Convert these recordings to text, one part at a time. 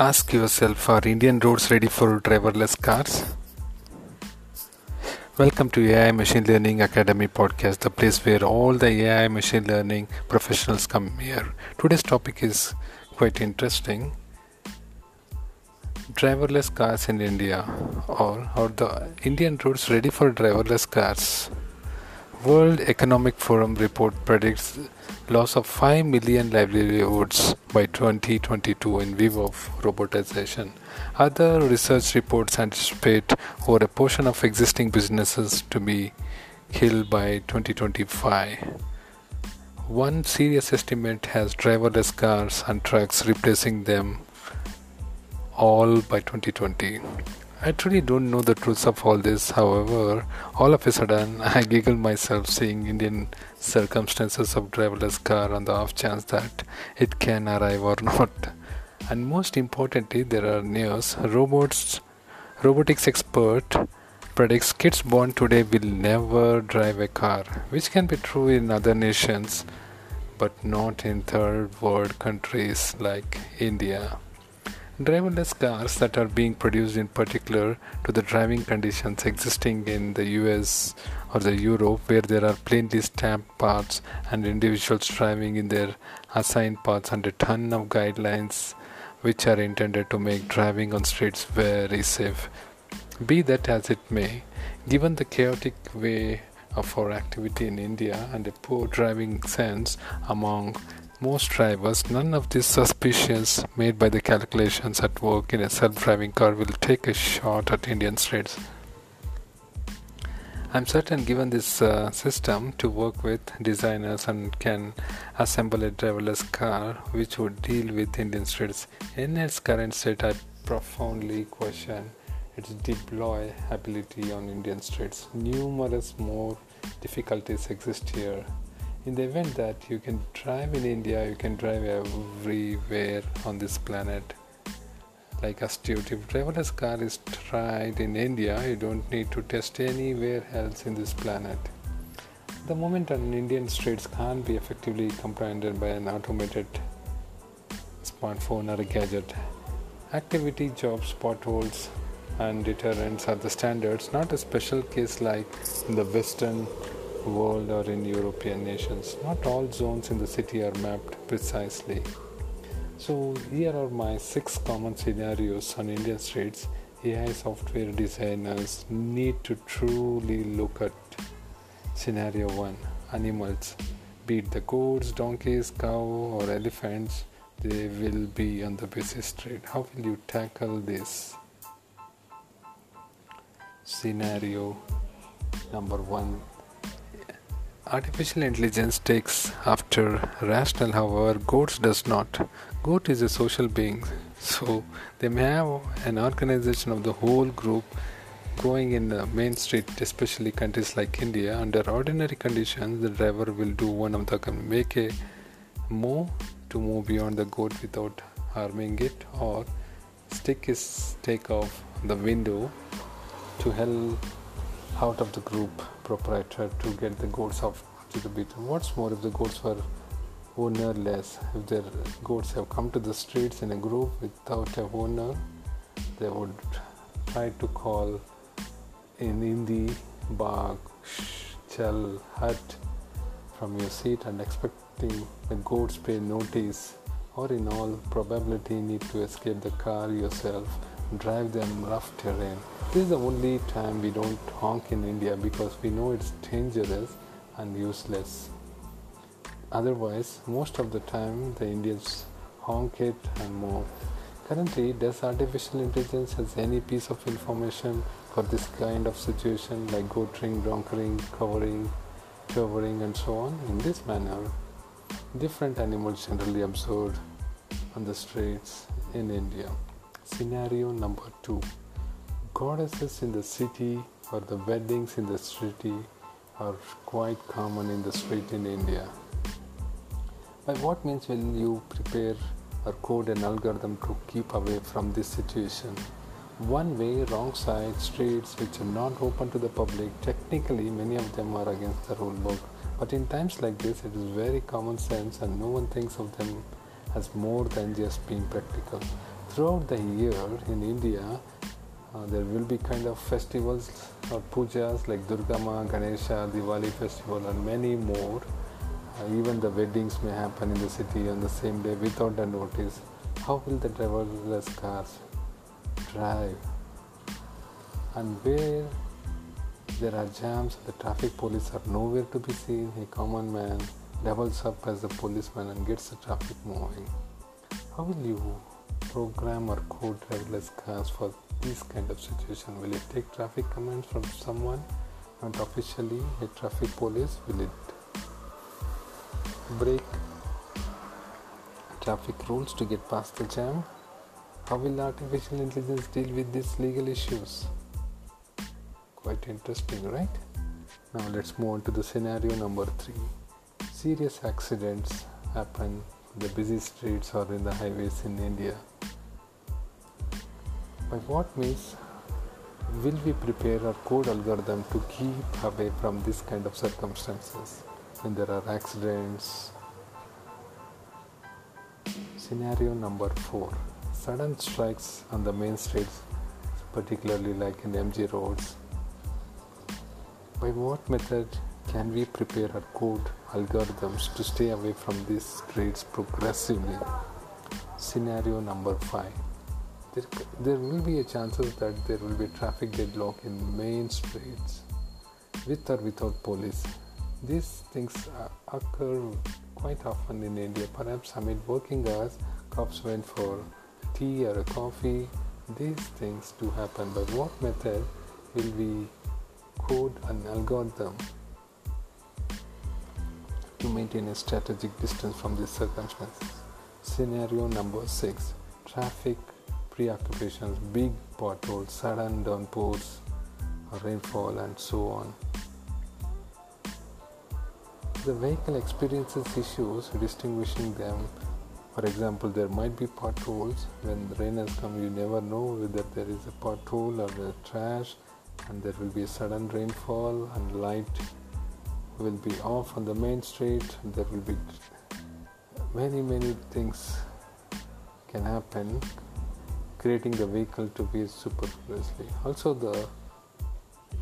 Ask yourself Are Indian roads ready for driverless cars? Welcome to AI Machine Learning Academy podcast, the place where all the AI machine learning professionals come here. Today's topic is quite interesting driverless cars in India, or are the Indian roads ready for driverless cars? World Economic Forum report predicts loss of 5 million livelihoods by 2022 in view of robotization. Other research reports anticipate over a portion of existing businesses to be killed by 2025. One serious estimate has driverless cars and trucks replacing them all by 2020. I truly don't know the truth of all this. However, all of a sudden, I giggle myself seeing Indian circumstances of driverless car on the off chance that it can arrive or not. And most importantly, there are news. Robots, robotics expert predicts kids born today will never drive a car, which can be true in other nations, but not in third world countries like India. Driverless cars that are being produced in particular to the driving conditions existing in the US or the Europe where there are plainly stamped paths and individuals driving in their assigned paths a ton of guidelines which are intended to make driving on streets very safe. Be that as it may, given the chaotic way of our activity in India and a poor driving sense among most drivers, none of these suspicions made by the calculations at work in a self-driving car will take a shot at Indian streets. I'm certain given this uh, system to work with designers and can assemble a driverless car which would deal with Indian streets. In its current state, I profoundly question its deployability on Indian streets. Numerous more difficulties exist here in the event that you can drive in India, you can drive everywhere on this planet. Like astute, if driverless car is tried in India, you don't need to test anywhere else in this planet. The moment on Indian streets can't be effectively comprehended by an automated smartphone or a gadget. Activity, jobs, potholes, and deterrents are the standards, not a special case like the Western world or in European nations. Not all zones in the city are mapped precisely. So, here are my six common scenarios on Indian streets AI software designers need to truly look at. Scenario 1 Animals. Be it the goats, donkeys, cow, or elephants, they will be on the busy street. How will you tackle this? Scenario number 1 Artificial intelligence takes after rational, however, goats does not. Goat is a social being, so they may have an organization of the whole group going in the main street, especially countries like India. Under ordinary conditions, the driver will do one of the make a move to move beyond the goat without harming it, or stick his take off the window to help out of the group proprietor to get the goats off to the beat. What's more, if the goats were ownerless, if their goats have come to the streets in a group without a owner, they would try to call in Hindi, bag, chal, hut from your seat and expecting the goats pay notice or in all probability need to escape the car yourself drive them rough terrain. This is the only time we don't honk in India because we know it's dangerous and useless. Otherwise, most of the time the Indians honk it and move. Currently, does artificial intelligence has any piece of information for this kind of situation like goatring, donkering, covering, covering and so on? In this manner, different animals generally observed on the streets in India. Scenario number two Goddesses in the city or the weddings in the city are quite common in the street in India. By what means will you prepare or code an algorithm to keep away from this situation? One way, wrong side, streets which are not open to the public, technically many of them are against the rule book. But in times like this, it is very common sense and no one thinks of them as more than just being practical. Throughout the year in India, uh, there will be kind of festivals or pujas like Durgama, Ganesha, Diwali festival, and many more. Uh, even the weddings may happen in the city on the same day without a notice. How will the driverless cars drive? And where there are jams, the traffic police are nowhere to be seen. A common man doubles up as a policeman and gets the traffic moving. How will you program or code driverless cars for this kind of situation? Will it take traffic commands from someone, not officially a traffic police? Will it break traffic rules to get past the jam? How will artificial intelligence deal with these legal issues? Quite interesting, right? Now let's move on to the scenario number three. Serious accidents happen the busy streets or in the highways in India. By what means will we prepare our code algorithm to keep away from this kind of circumstances when there are accidents? Scenario number four sudden strikes on the main streets, particularly like in MG roads. By what method can we prepare our code algorithms to stay away from these streets progressively? Scenario number five there, there will be a chances that there will be traffic deadlock in main streets with or without police. These things uh, occur quite often in India. Perhaps amid working hours, cops went for tea or a coffee. These things do happen. but what method will we code an algorithm maintain a strategic distance from these circumstances? Scenario number six traffic preoccupations, big potholes, sudden downpours, rainfall, and so on. The vehicle experiences issues distinguishing them. For example, there might be potholes when the rain has come, you never know whether there is a pothole or a trash, and there will be a sudden rainfall, and light will be off on the main street. There will be many, many things can happen creating the vehicle to be superfluously. Also, the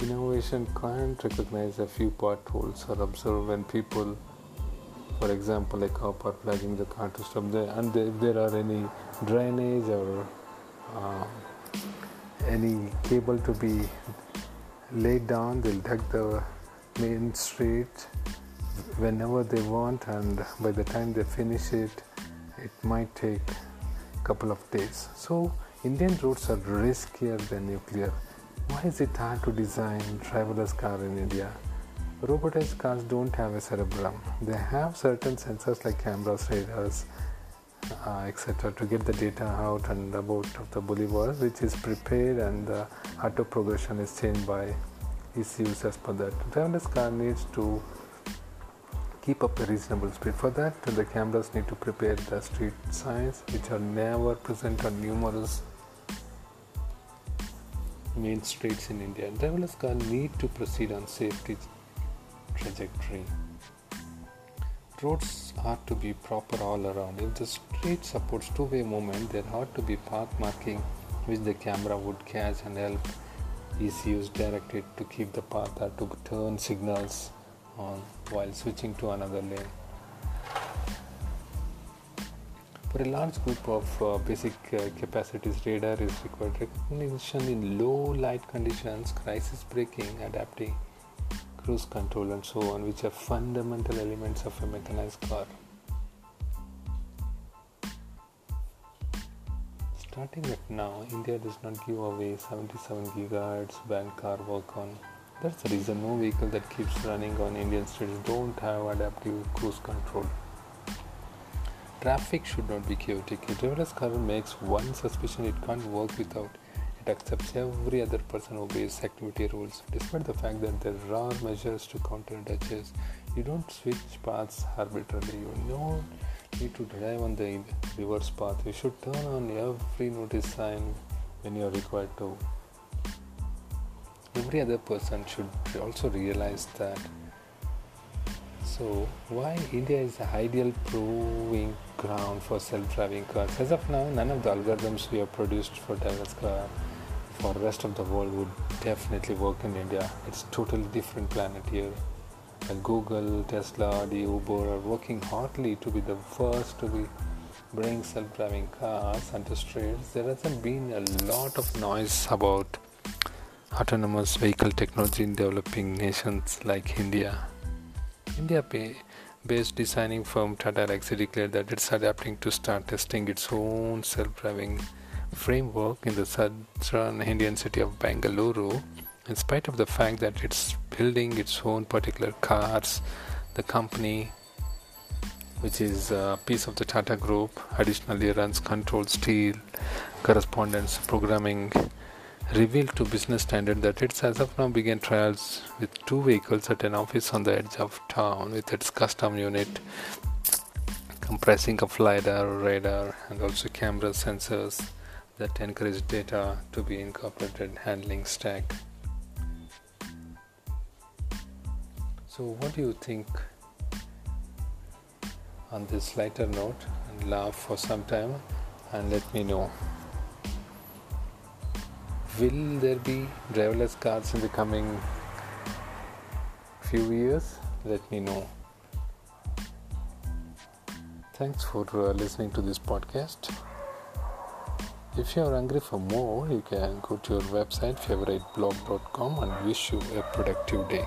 innovation can't recognize a few potholes or observe when people, for example, a cop are flagging the car to stop there, and if there are any drainage or uh, any cable to be laid down, they'll dig the main street whenever they want, and by the time they finish it, it might take a couple of days. So Indian roads are riskier than nuclear. Why is it hard to design driverless car in India? Robotized cars don't have a cerebrum They have certain sensors like cameras, radars, uh, etc. to get the data out and about of the boulevards, which is prepared and the auto progression is changed by ECUs as per that. The Driverless car needs to keep up a reasonable speed. For that, the cameras need to prepare the street signs, which are never present on numerous main streets in India. Driverless car need to proceed on safety trajectory. Roads are to be proper all around. If the street supports two-way movement, there ought to be path marking which the camera would catch and help ECUs directed to keep the path or to turn signals on while switching to another lane. For a large group of uh, basic uh, capacities, radar is required. Recognition in low light conditions, crisis braking, adapting, cruise control, and so on, which are fundamental elements of a mechanized car. Starting at now, India does not give away 77 gigahertz band car work on. That's the reason no vehicle that keeps running on Indian streets don't have adaptive cruise control. Traffic should not be chaotic. A driverless car makes one suspicion it can't work without. It accepts every other person obeys activity rules. Despite the fact that there are measures to counter dodges, you don't switch paths arbitrarily. You don't need to drive on the reverse path. You should turn on every notice sign when you are required to. Every other person should also realize that So, why India is the ideal proving ground for self-driving cars? As of now, none of the algorithms we have produced for driverless car for the rest of the world would definitely work in India. It's totally different planet here. Google, Tesla, the Uber are working hardly to be the first to be bring self-driving cars onto streets. There hasn't been a lot of noise about autonomous vehicle technology in developing nations like India. India based designing firm Tata Elxsi declared that it's adapting to start testing its own self driving framework in the southern Indian city of Bangalore. In spite of the fact that it's building its own particular cars, the company, which is a piece of the Tata Group, additionally runs control steel, correspondence, programming, revealed to Business Standard that it's as of now began trials with two vehicles at an office on the edge of town with its custom unit comprising of LiDAR, radar, and also camera sensors that encourage data to be incorporated handling stack. So, what do you think on this lighter note? And laugh for some time and let me know will there be driverless cars in the coming few years? Let me know. Thanks for uh, listening to this podcast. If you are hungry for more, you can go to your website favoriteblog.com and wish you a productive day.